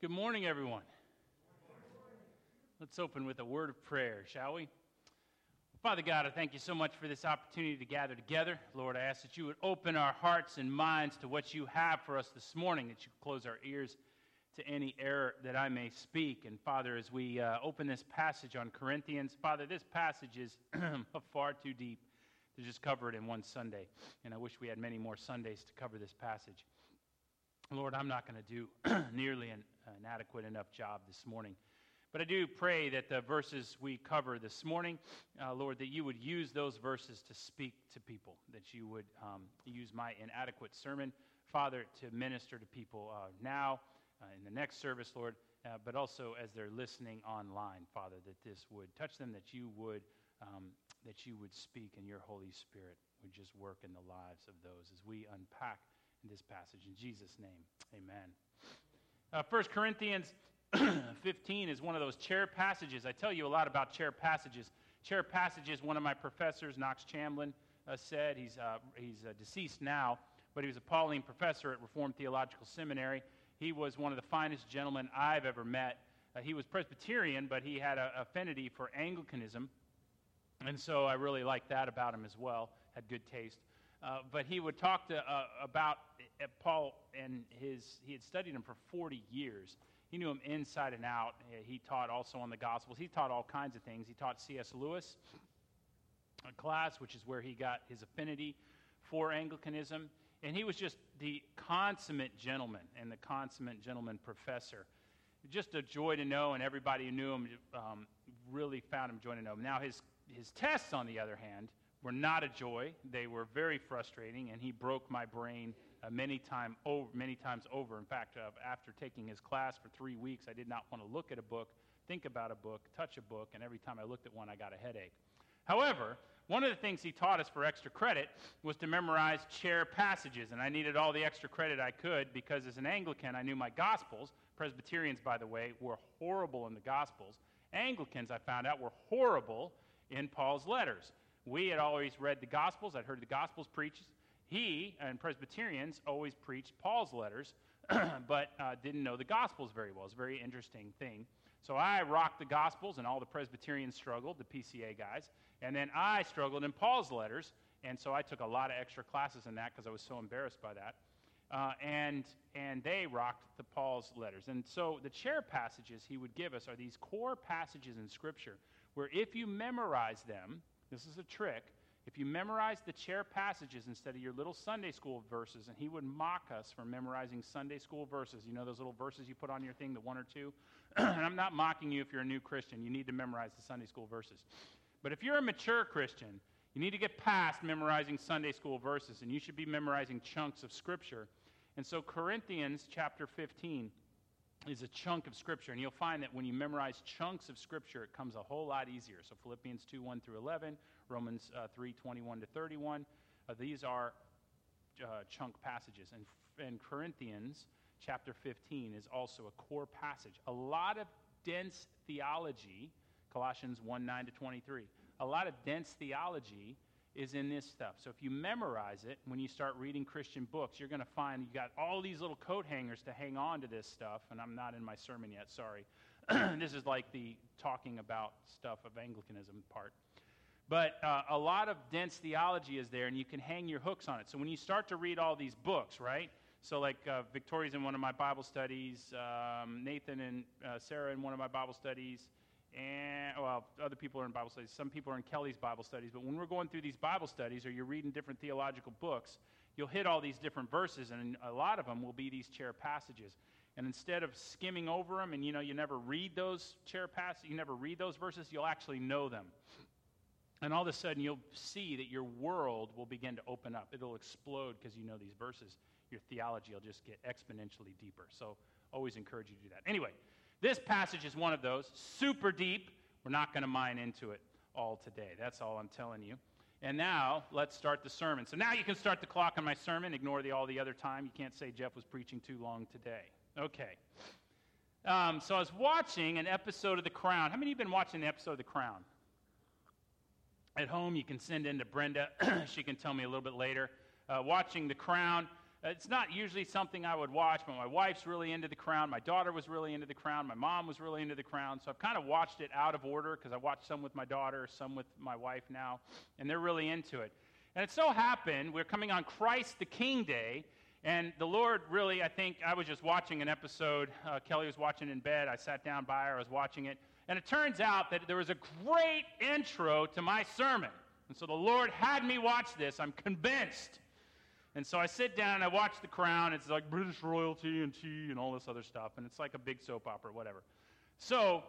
Good morning, everyone. Let's open with a word of prayer, shall we? Father God, I thank you so much for this opportunity to gather together. Lord, I ask that you would open our hearts and minds to what you have for us this morning, that you close our ears to any error that I may speak. And Father, as we uh, open this passage on Corinthians, Father, this passage is far too deep to just cover it in one Sunday. And I wish we had many more Sundays to cover this passage. Lord, I'm not going to do nearly an, an adequate enough job this morning. But I do pray that the verses we cover this morning, uh, Lord, that you would use those verses to speak to people, that you would um, use my inadequate sermon, Father, to minister to people uh, now, uh, in the next service, Lord, uh, but also as they're listening online, Father, that this would touch them, that you would, um, that you would speak and your Holy Spirit would just work in the lives of those as we unpack in this passage. In Jesus' name, amen. Uh, 1 Corinthians 15 is one of those chair passages. I tell you a lot about chair passages. Chair passages, one of my professors, Knox Chamblin, uh, said, he's, uh, he's uh, deceased now, but he was a Pauline professor at Reformed Theological Seminary. He was one of the finest gentlemen I've ever met. Uh, he was Presbyterian, but he had an affinity for Anglicanism. And so I really liked that about him as well, had good taste. Uh, but he would talk to, uh, about Paul and his, he had studied him for 40 years. He knew him inside and out. He taught also on the Gospels. He taught all kinds of things. He taught C.S. Lewis a class, which is where he got his affinity for Anglicanism. And he was just the consummate gentleman and the consummate gentleman professor. Just a joy to know, and everybody who knew him um, really found him joy to know. Now, his, his tests, on the other hand, were not a joy. They were very frustrating, and he broke my brain uh, many, time over, many times over. In fact, uh, after taking his class for three weeks, I did not want to look at a book, think about a book, touch a book, and every time I looked at one, I got a headache. However, one of the things he taught us for extra credit was to memorize chair passages, and I needed all the extra credit I could because as an Anglican, I knew my Gospels. Presbyterians, by the way, were horrible in the Gospels. Anglicans, I found out, were horrible in Paul's letters. We had always read the Gospels, I'd heard the Gospels preached. He and Presbyterians always preached Paul's letters, but uh, didn't know the Gospels very well. It's a very interesting thing. So I rocked the Gospels, and all the Presbyterians struggled, the PCA guys. And then I struggled in Paul's letters, and so I took a lot of extra classes in that because I was so embarrassed by that. Uh, and, and they rocked the Paul's letters. And so the chair passages he would give us are these core passages in Scripture where if you memorize them, this is a trick. If you memorize the chair passages instead of your little Sunday school verses, and he would mock us for memorizing Sunday school verses, you know those little verses you put on your thing, the one or two? and I'm not mocking you if you're a new Christian. You need to memorize the Sunday school verses. But if you're a mature Christian, you need to get past memorizing Sunday school verses, and you should be memorizing chunks of Scripture. And so, Corinthians chapter 15 is a chunk of Scripture. And you'll find that when you memorize chunks of Scripture, it comes a whole lot easier. So Philippians 2 1 through 11, Romans uh, 3 21 to 31. Uh, these are uh, chunk passages. And, and Corinthians chapter 15 is also a core passage. A lot of dense theology, Colossians 1 9 to 23. A lot of dense theology is in this stuff. So if you memorize it, when you start reading Christian books, you're going to find you got all these little coat hangers to hang on to this stuff. And I'm not in my sermon yet, sorry. this is like the talking about stuff of Anglicanism part. But uh, a lot of dense theology is there, and you can hang your hooks on it. So when you start to read all these books, right? So, like uh, Victoria's in one of my Bible studies, um, Nathan and uh, Sarah in one of my Bible studies, and well, other people are in Bible studies. Some people are in Kelly's Bible studies. But when we're going through these Bible studies, or you're reading different theological books, you'll hit all these different verses, and a lot of them will be these chair passages. And instead of skimming over them, and you know, you never read those chair passages, you never read those verses, you'll actually know them. And all of a sudden, you'll see that your world will begin to open up. It'll explode because you know these verses. Your theology will just get exponentially deeper. So, always encourage you to do that. Anyway, this passage is one of those, super deep. We're not going to mine into it all today. That's all I'm telling you. And now, let's start the sermon. So now you can start the clock on my sermon. Ignore the, all the other time. You can't say Jeff was preaching too long today. Okay. Um, so I was watching an episode of The Crown. How many of you have been watching the episode of The Crown? At home, you can send in to Brenda. she can tell me a little bit later. Uh, watching The Crown. It's not usually something I would watch, but my wife's really into The Crown. My daughter was really into The Crown. My mom was really into The Crown. So I've kind of watched it out of order because I watched some with my daughter, some with my wife now, and they're really into it. And it so happened we're coming on Christ the King Day, and the Lord really, I think, I was just watching an episode. Uh, Kelly was watching in bed. I sat down by her, I was watching it. And it turns out that there was a great intro to my sermon. And so the Lord had me watch this. I'm convinced. And so I sit down and I watch The Crown. It's like British royalty and tea and all this other stuff. And it's like a big soap opera, whatever. So,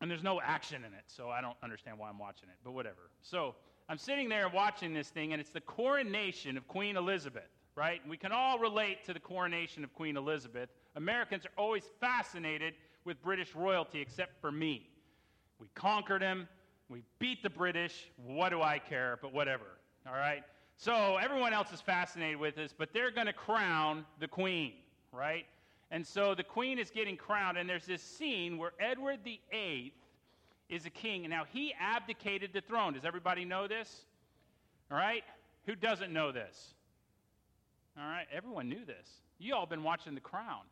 and there's no action in it. So I don't understand why I'm watching it, but whatever. So I'm sitting there watching this thing, and it's the coronation of Queen Elizabeth, right? We can all relate to the coronation of Queen Elizabeth. Americans are always fascinated with British royalty, except for me. We conquered them. We beat the British. What do I care? But whatever. All right? So everyone else is fascinated with this, but they're going to crown the queen, right? And so the queen is getting crowned, and there's this scene where Edward VIII is a king. And now he abdicated the throne. Does everybody know this? All right? Who doesn't know this? All right, everyone knew this. You all been watching The Crown.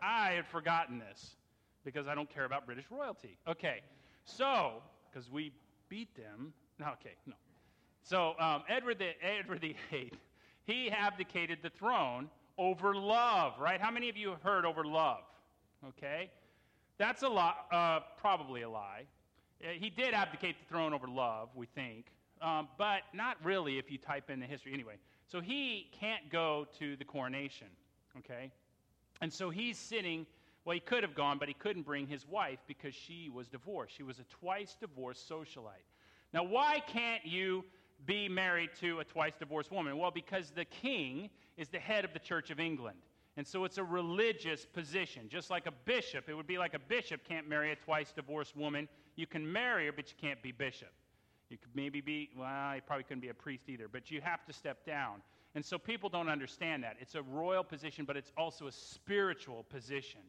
I had forgotten this because I don't care about British royalty. Okay, so, because we beat them. No, okay, no. So um, Edward, the, Edward VIII, he abdicated the throne over love, right? How many of you have heard over love? Okay, that's a lie, uh, probably a lie. Uh, he did abdicate the throne over love, we think, um, but not really if you type in the history. Anyway, so he can't go to the coronation, okay? And so he's sitting, well, he could have gone, but he couldn't bring his wife because she was divorced. She was a twice divorced socialite. Now, why can't you be married to a twice divorced woman? Well, because the king is the head of the Church of England. And so it's a religious position. Just like a bishop, it would be like a bishop can't marry a twice divorced woman. You can marry her, but you can't be bishop. You could maybe be, well, you probably couldn't be a priest either, but you have to step down. And so people don't understand that. It's a royal position, but it's also a spiritual position.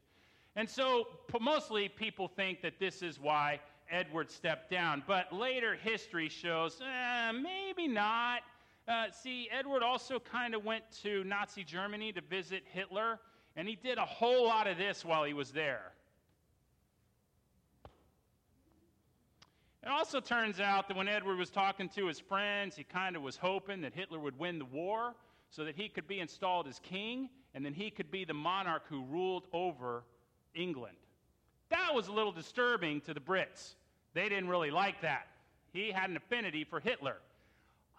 And so mostly people think that this is why Edward stepped down. But later history shows eh, maybe not. Uh, see, Edward also kind of went to Nazi Germany to visit Hitler, and he did a whole lot of this while he was there. It also turns out that when Edward was talking to his friends, he kind of was hoping that Hitler would win the war so that he could be installed as king, and then he could be the monarch who ruled over England. That was a little disturbing to the Brits. They didn't really like that. He had an affinity for Hitler.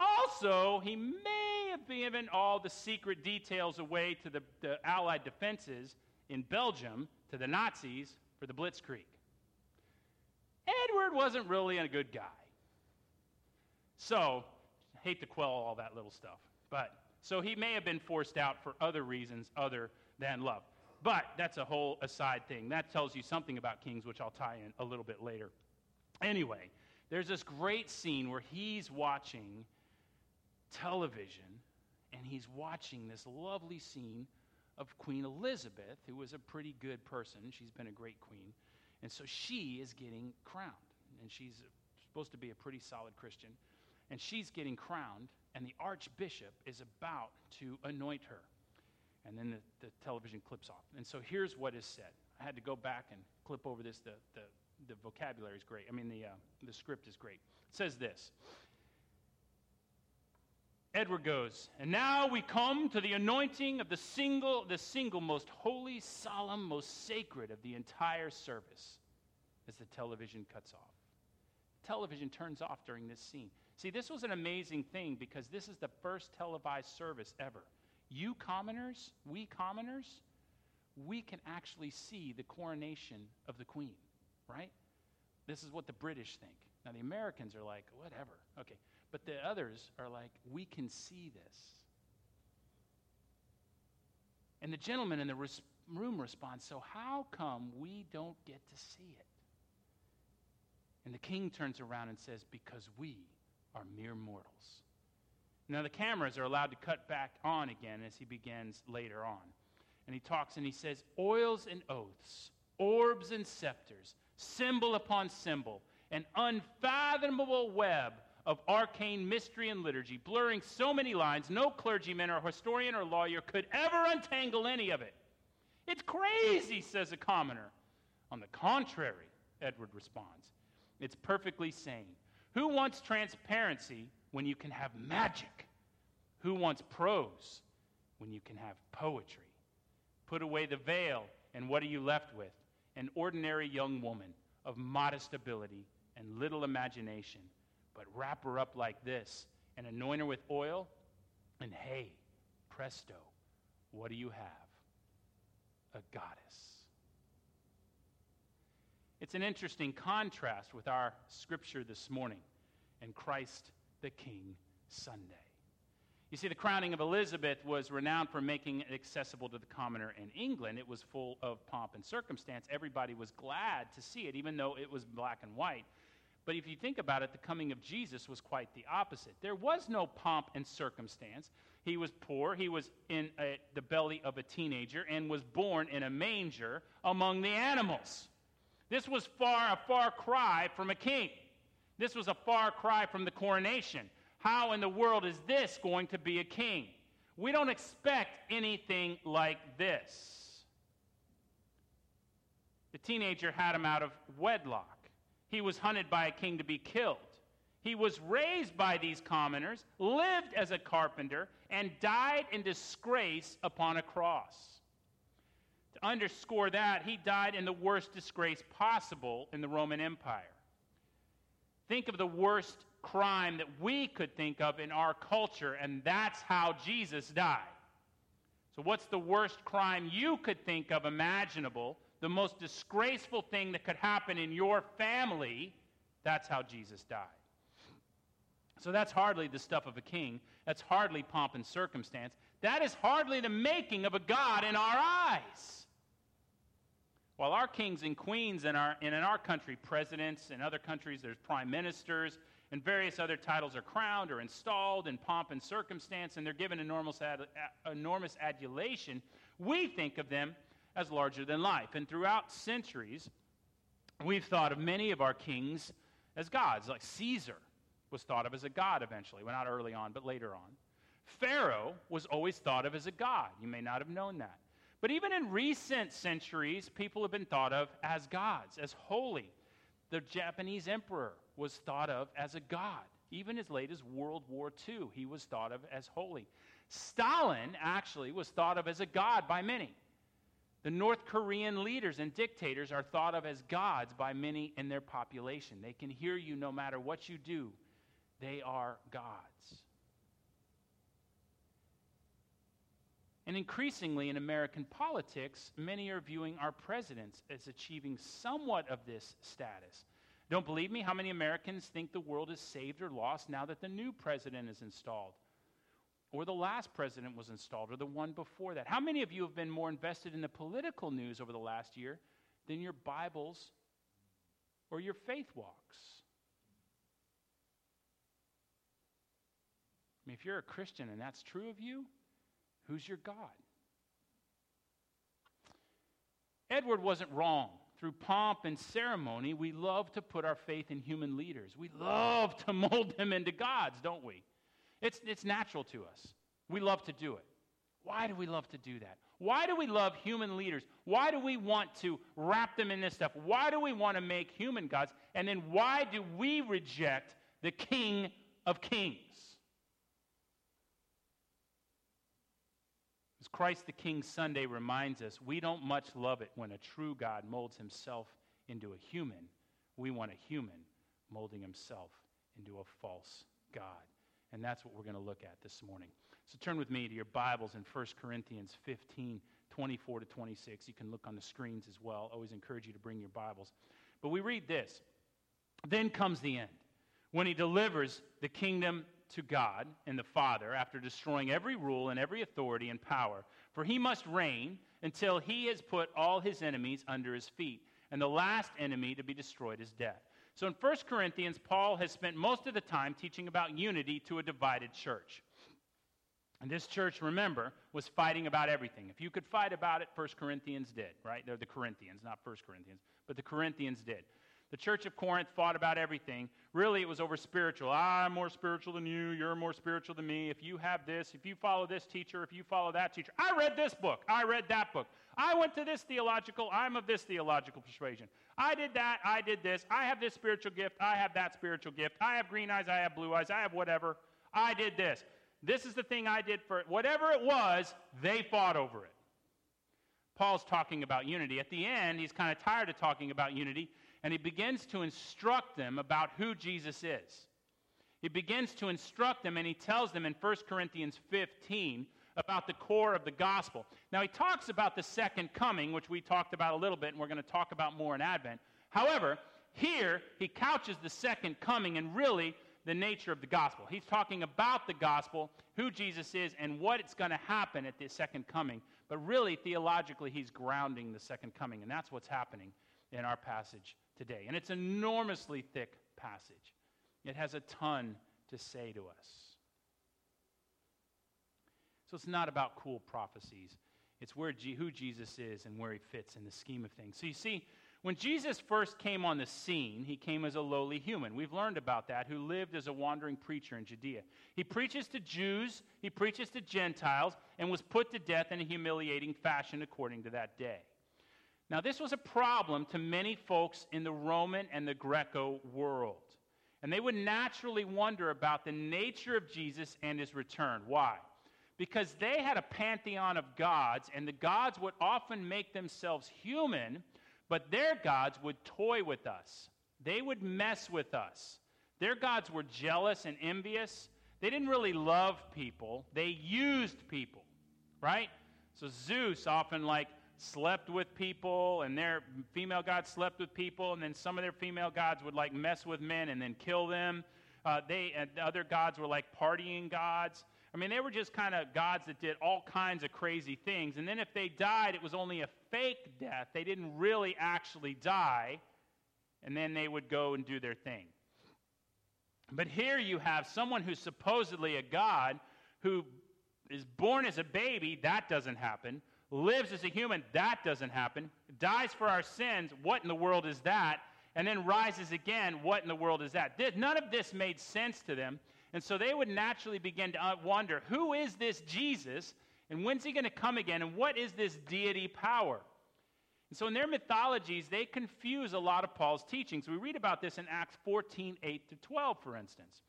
Also, he may have given all the secret details away to the, the Allied defenses in Belgium to the Nazis for the Blitzkrieg. Edward wasn't really a good guy. So, hate to quell all that little stuff. But, so he may have been forced out for other reasons other than love. But that's a whole aside thing. That tells you something about kings, which I'll tie in a little bit later. Anyway, there's this great scene where he's watching television and he's watching this lovely scene of Queen Elizabeth, who was a pretty good person. She's been a great queen. And so she is getting crowned. And she's supposed to be a pretty solid Christian. And she's getting crowned, and the archbishop is about to anoint her. And then the, the television clips off. And so here's what is said. I had to go back and clip over this. The, the, the vocabulary is great. I mean, the, uh, the script is great. It says this Edward goes, and now we come to the anointing of the single, the single most holy, solemn, most sacred of the entire service as the television cuts off. Television turns off during this scene. See, this was an amazing thing because this is the first televised service ever. You commoners, we commoners, we can actually see the coronation of the queen, right? This is what the British think. Now, the Americans are like, whatever. Okay. But the others are like, we can see this. And the gentleman in the res- room responds, So how come we don't get to see it? And the king turns around and says, Because we are mere mortals. Now, the cameras are allowed to cut back on again as he begins later on. And he talks and he says, Oils and oaths, orbs and scepters, symbol upon symbol, an unfathomable web of arcane mystery and liturgy, blurring so many lines, no clergyman or historian or lawyer could ever untangle any of it. It's crazy, says a commoner. On the contrary, Edward responds, it's perfectly sane. Who wants transparency when you can have magic? Who wants prose when you can have poetry? Put away the veil, and what are you left with? An ordinary young woman of modest ability and little imagination. But wrap her up like this and anoint her with oil, and hey, presto, what do you have? A goddess. It's an interesting contrast with our scripture this morning and Christ the King Sunday. You see, the crowning of Elizabeth was renowned for making it accessible to the commoner in England. It was full of pomp and circumstance. Everybody was glad to see it, even though it was black and white. But if you think about it, the coming of Jesus was quite the opposite. There was no pomp and circumstance. He was poor, he was in a, the belly of a teenager, and was born in a manger among the animals. This was far a far cry from a king. This was a far cry from the coronation. How in the world is this going to be a king? We don't expect anything like this. The teenager had him out of wedlock. He was hunted by a king to be killed. He was raised by these commoners, lived as a carpenter, and died in disgrace upon a cross. To underscore that, he died in the worst disgrace possible in the Roman Empire. Think of the worst crime that we could think of in our culture, and that's how Jesus died. So, what's the worst crime you could think of imaginable? The most disgraceful thing that could happen in your family? That's how Jesus died. So, that's hardly the stuff of a king. That's hardly pomp and circumstance. That is hardly the making of a God in our eyes. While our kings and queens in our, and in our country, presidents, in other countries, there's prime ministers, and various other titles are crowned or installed in pomp and circumstance, and they're given enormous, ad, enormous adulation, we think of them as larger than life. And throughout centuries, we've thought of many of our kings as gods, like Caesar was thought of as a god eventually, well, not early on, but later on. Pharaoh was always thought of as a god. You may not have known that. But even in recent centuries, people have been thought of as gods, as holy. The Japanese emperor was thought of as a god. Even as late as World War II, he was thought of as holy. Stalin actually was thought of as a god by many. The North Korean leaders and dictators are thought of as gods by many in their population. They can hear you no matter what you do, they are gods. And increasingly in American politics, many are viewing our presidents as achieving somewhat of this status. Don't believe me? How many Americans think the world is saved or lost now that the new president is installed? Or the last president was installed, or the one before that? How many of you have been more invested in the political news over the last year than your Bibles or your faith walks? I mean, if you're a Christian and that's true of you, Who's your God? Edward wasn't wrong. Through pomp and ceremony, we love to put our faith in human leaders. We love to mold them into gods, don't we? It's, it's natural to us. We love to do it. Why do we love to do that? Why do we love human leaders? Why do we want to wrap them in this stuff? Why do we want to make human gods? And then why do we reject the King of Kings? Christ the King Sunday reminds us, we don't much love it when a true God molds himself into a human. We want a human molding himself into a false God. And that's what we're going to look at this morning. So turn with me to your Bibles in 1 Corinthians 15, 24 to 26. You can look on the screens as well. Always encourage you to bring your Bibles. But we read this Then comes the end, when he delivers the kingdom to God and the Father after destroying every rule and every authority and power. For he must reign until he has put all his enemies under his feet. And the last enemy to be destroyed is death. So in 1 Corinthians, Paul has spent most of the time teaching about unity to a divided church. And this church, remember, was fighting about everything. If you could fight about it, 1 Corinthians did, right? They're the Corinthians, not 1 Corinthians, but the Corinthians did. The church of Corinth fought about everything. Really, it was over spiritual. Ah, I'm more spiritual than you. You're more spiritual than me. If you have this, if you follow this teacher, if you follow that teacher. I read this book. I read that book. I went to this theological. I'm of this theological persuasion. I did that. I did this. I have this spiritual gift. I have that spiritual gift. I have green eyes. I have blue eyes. I have whatever. I did this. This is the thing I did for. Whatever it was, they fought over it. Paul's talking about unity. At the end, he's kind of tired of talking about unity and he begins to instruct them about who Jesus is. He begins to instruct them, and he tells them in 1 Corinthians 15 about the core of the gospel. Now, he talks about the second coming, which we talked about a little bit, and we're going to talk about more in Advent. However, here he couches the second coming and really the nature of the gospel. He's talking about the gospel, who Jesus is, and what it's going to happen at the second coming. But really, theologically, he's grounding the second coming, and that's what's happening in our passage today. And it's an enormously thick passage, it has a ton to say to us. So it's not about cool prophecies. It's where G- who Jesus is and where he fits in the scheme of things. So you see, when Jesus first came on the scene, he came as a lowly human. We've learned about that, who lived as a wandering preacher in Judea. He preaches to Jews, he preaches to Gentiles, and was put to death in a humiliating fashion according to that day. Now, this was a problem to many folks in the Roman and the Greco world. And they would naturally wonder about the nature of Jesus and his return. Why? Because they had a pantheon of gods, and the gods would often make themselves human, but their gods would toy with us. They would mess with us. Their gods were jealous and envious. They didn't really love people, they used people, right? So Zeus often, like, slept with people and their female gods slept with people and then some of their female gods would like mess with men and then kill them. Uh, they and other gods were like partying gods. I mean they were just kind of gods that did all kinds of crazy things. And then if they died it was only a fake death. They didn't really actually die and then they would go and do their thing. But here you have someone who's supposedly a god who is born as a baby. That doesn't happen lives as a human, that doesn't happen. Dies for our sins, what in the world is that? And then rises again, what in the world is that? None of this made sense to them. And so they would naturally begin to uh, wonder who is this Jesus? And when's he going to come again? And what is this deity power? And so in their mythologies, they confuse a lot of Paul's teachings. We read about this in Acts 14 8 to 12, for instance.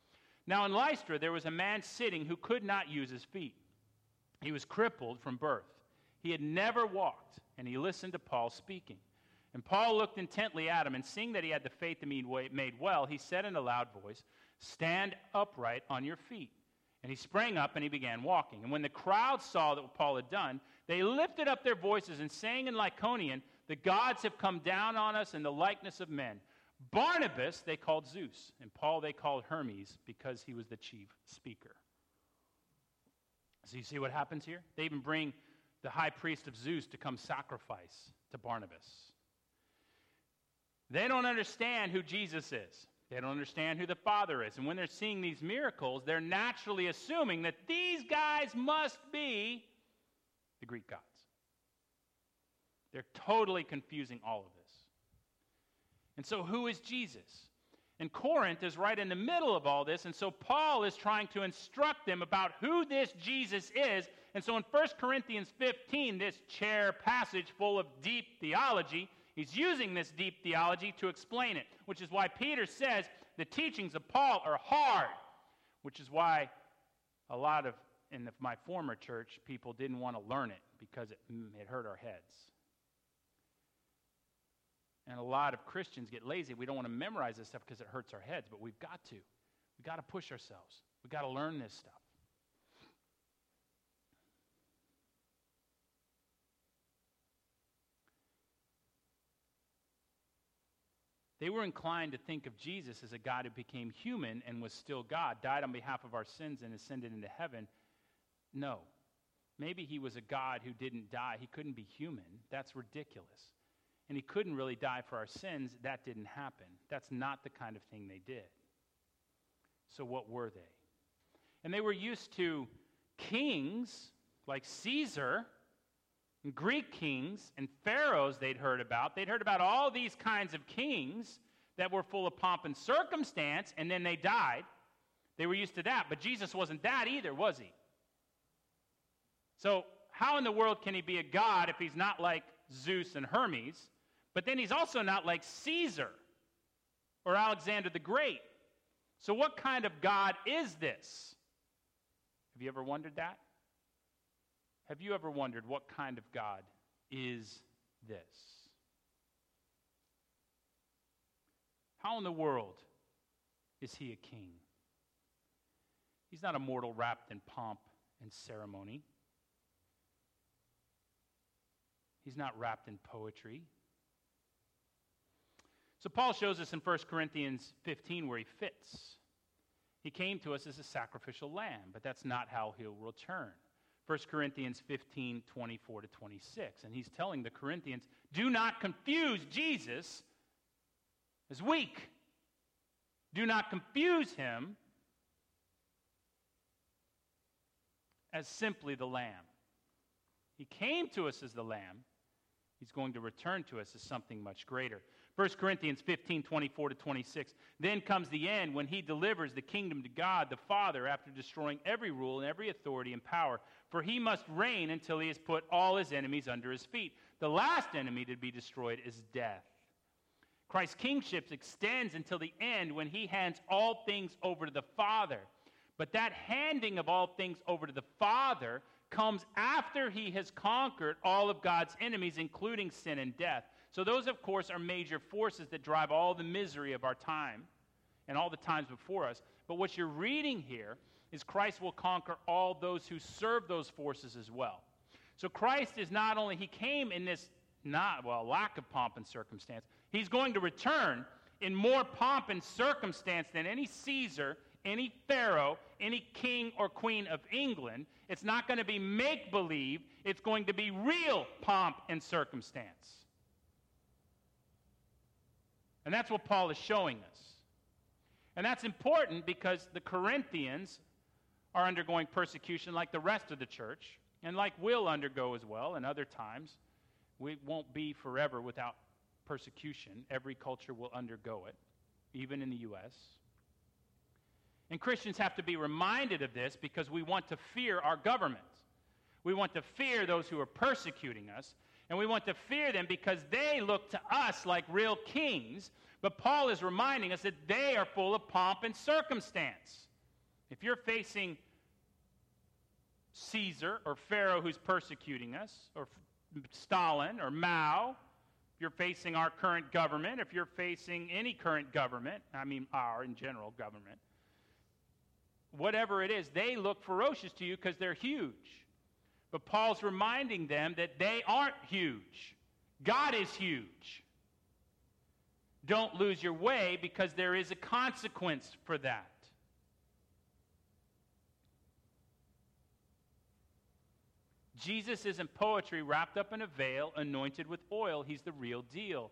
Now in Lystra, there was a man sitting who could not use his feet, he was crippled from birth. He had never walked, and he listened to Paul speaking. And Paul looked intently at him, and seeing that he had the faith to be made well, he said in a loud voice, Stand upright on your feet. And he sprang up and he began walking. And when the crowd saw that what Paul had done, they lifted up their voices and sang in Lycaonian, The gods have come down on us in the likeness of men. Barnabas they called Zeus, and Paul they called Hermes because he was the chief speaker. So you see what happens here? They even bring the high priest of Zeus to come sacrifice to Barnabas. They don't understand who Jesus is. They don't understand who the Father is. And when they're seeing these miracles, they're naturally assuming that these guys must be the Greek gods. They're totally confusing all of this. And so, who is Jesus? And Corinth is right in the middle of all this. And so, Paul is trying to instruct them about who this Jesus is and so in 1 Corinthians 15, this chair passage full of deep theology, he's using this deep theology to explain it, which is why Peter says the teachings of Paul are hard, which is why a lot of, in the, my former church, people didn't want to learn it because it, mm, it hurt our heads. And a lot of Christians get lazy. We don't want to memorize this stuff because it hurts our heads, but we've got to. We've got to push ourselves. We've got to learn this stuff. They were inclined to think of Jesus as a God who became human and was still God, died on behalf of our sins and ascended into heaven. No. Maybe he was a God who didn't die. He couldn't be human. That's ridiculous. And he couldn't really die for our sins. That didn't happen. That's not the kind of thing they did. So, what were they? And they were used to kings like Caesar Greek kings and pharaohs they'd heard about. They'd heard about all these kinds of kings that were full of pomp and circumstance, and then they died. They were used to that. But Jesus wasn't that either, was he? So, how in the world can he be a God if he's not like Zeus and Hermes? But then he's also not like Caesar or Alexander the Great. So, what kind of God is this? Have you ever wondered that? Have you ever wondered what kind of God is this? How in the world is he a king? He's not a mortal wrapped in pomp and ceremony. He's not wrapped in poetry. So Paul shows us in 1 Corinthians 15 where he fits. He came to us as a sacrificial lamb, but that's not how he'll return. 1 Corinthians 15, 24 to 26. And he's telling the Corinthians, do not confuse Jesus as weak. Do not confuse him as simply the lamb. He came to us as the lamb. He's going to return to us as something much greater. 1 Corinthians 15, 24 to 26. Then comes the end when he delivers the kingdom to God the Father after destroying every rule and every authority and power. For he must reign until he has put all his enemies under his feet. The last enemy to be destroyed is death. Christ's kingship extends until the end when he hands all things over to the Father. But that handing of all things over to the Father comes after he has conquered all of God's enemies, including sin and death. So, those, of course, are major forces that drive all the misery of our time and all the times before us. But what you're reading here is Christ will conquer all those who serve those forces as well. So, Christ is not only, he came in this not, well, lack of pomp and circumstance, he's going to return in more pomp and circumstance than any Caesar, any Pharaoh, any king or queen of England. It's not going to be make believe, it's going to be real pomp and circumstance. And that's what Paul is showing us. And that's important because the Corinthians are undergoing persecution like the rest of the church, and like we'll undergo as well in other times. We won't be forever without persecution. Every culture will undergo it, even in the U.S. And Christians have to be reminded of this because we want to fear our government. We want to fear those who are persecuting us, and we want to fear them because they look to us like real kings. But Paul is reminding us that they are full of pomp and circumstance. If you're facing Caesar or Pharaoh who's persecuting us, or Stalin or Mao, if you're facing our current government, if you're facing any current government, I mean our in general government, whatever it is, they look ferocious to you because they're huge. But Paul's reminding them that they aren't huge. God is huge. Don't lose your way because there is a consequence for that. Jesus isn't poetry wrapped up in a veil, anointed with oil. He's the real deal.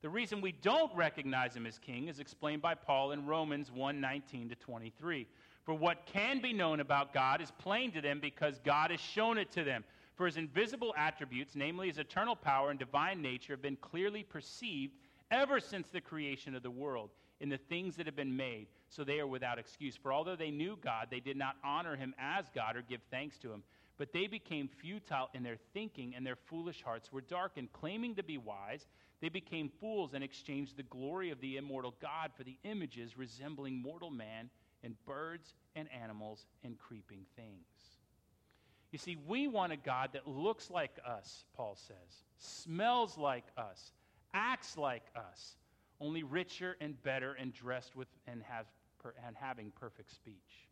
The reason we don't recognize him as king is explained by Paul in Romans 1 19 to 23. For what can be known about God is plain to them because God has shown it to them. For his invisible attributes, namely his eternal power and divine nature, have been clearly perceived ever since the creation of the world in the things that have been made, so they are without excuse. For although they knew God, they did not honor him as God or give thanks to him. But they became futile in their thinking, and their foolish hearts were darkened. Claiming to be wise, they became fools and exchanged the glory of the immortal God for the images resembling mortal man and birds and animals and creeping things. You see, we want a God that looks like us, Paul says, smells like us, acts like us, only richer and better and dressed with and, has, and having perfect speech.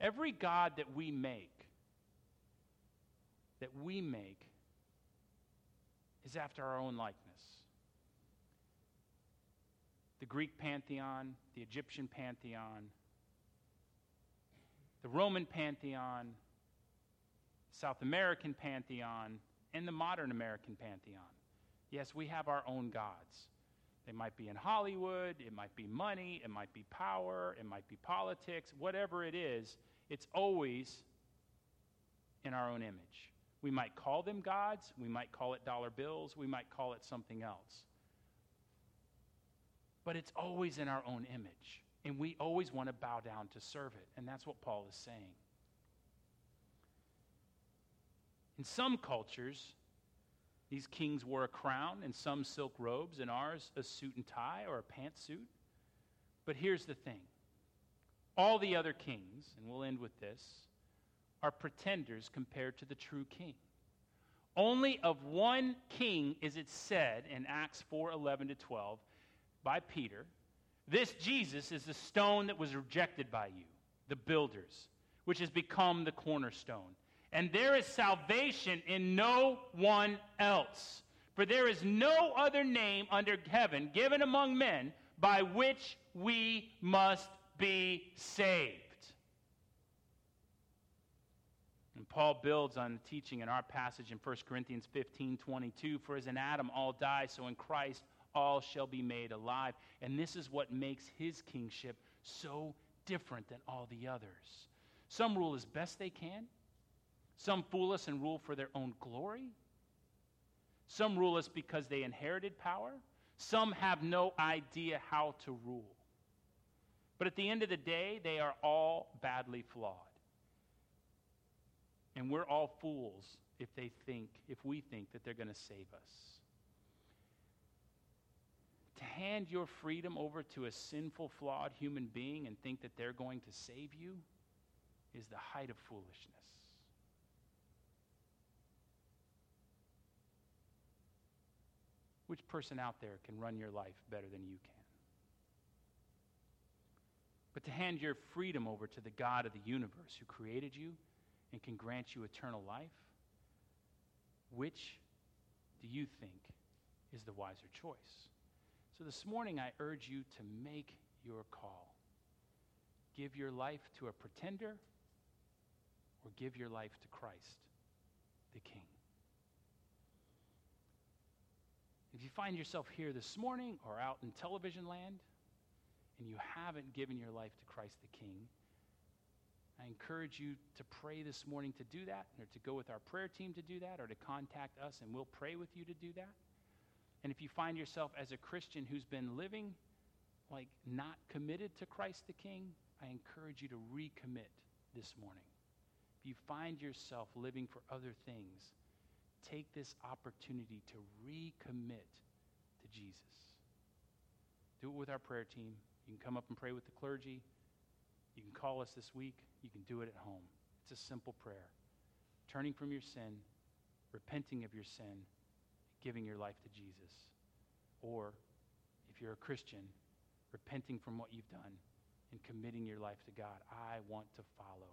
Every God that we make, that we make, is after our own likeness. The Greek pantheon, the Egyptian pantheon, the Roman pantheon, South American pantheon, and the modern American pantheon. Yes, we have our own gods. They might be in Hollywood, it might be money, it might be power, it might be politics, whatever it is, it's always in our own image. We might call them gods, we might call it dollar bills, we might call it something else. but it's always in our own image. And we always want to bow down to serve it. And that's what Paul is saying. In some cultures, these kings wore a crown and some silk robes, and ours a suit and tie or a pantsuit. But here's the thing all the other kings, and we'll end with this, are pretenders compared to the true king. Only of one king is it said in Acts 4 11 to 12 by Peter, This Jesus is the stone that was rejected by you, the builders, which has become the cornerstone. And there is salvation in no one else. For there is no other name under heaven given among men by which we must be saved. And Paul builds on the teaching in our passage in 1 Corinthians 15 22. For as in Adam all die, so in Christ all shall be made alive. And this is what makes his kingship so different than all the others. Some rule as best they can, some fool us and rule for their own glory. Some rule us because they inherited power. Some have no idea how to rule. But at the end of the day, they are all badly flawed. And we're all fools if they think, if we think that they're going to save us. Hand your freedom over to a sinful, flawed human being and think that they're going to save you is the height of foolishness. Which person out there can run your life better than you can? But to hand your freedom over to the God of the universe who created you and can grant you eternal life, which do you think is the wiser choice? So this morning, I urge you to make your call. Give your life to a pretender or give your life to Christ, the King. If you find yourself here this morning or out in television land and you haven't given your life to Christ the King, I encourage you to pray this morning to do that, or to go with our prayer team to do that, or to contact us and we'll pray with you to do that. And if you find yourself as a Christian who's been living like not committed to Christ the King, I encourage you to recommit this morning. If you find yourself living for other things, take this opportunity to recommit to Jesus. Do it with our prayer team. You can come up and pray with the clergy. You can call us this week. You can do it at home. It's a simple prayer. Turning from your sin, repenting of your sin, giving your life to Jesus. Or, if you're a Christian, repenting from what you've done and committing your life to God. I want to follow.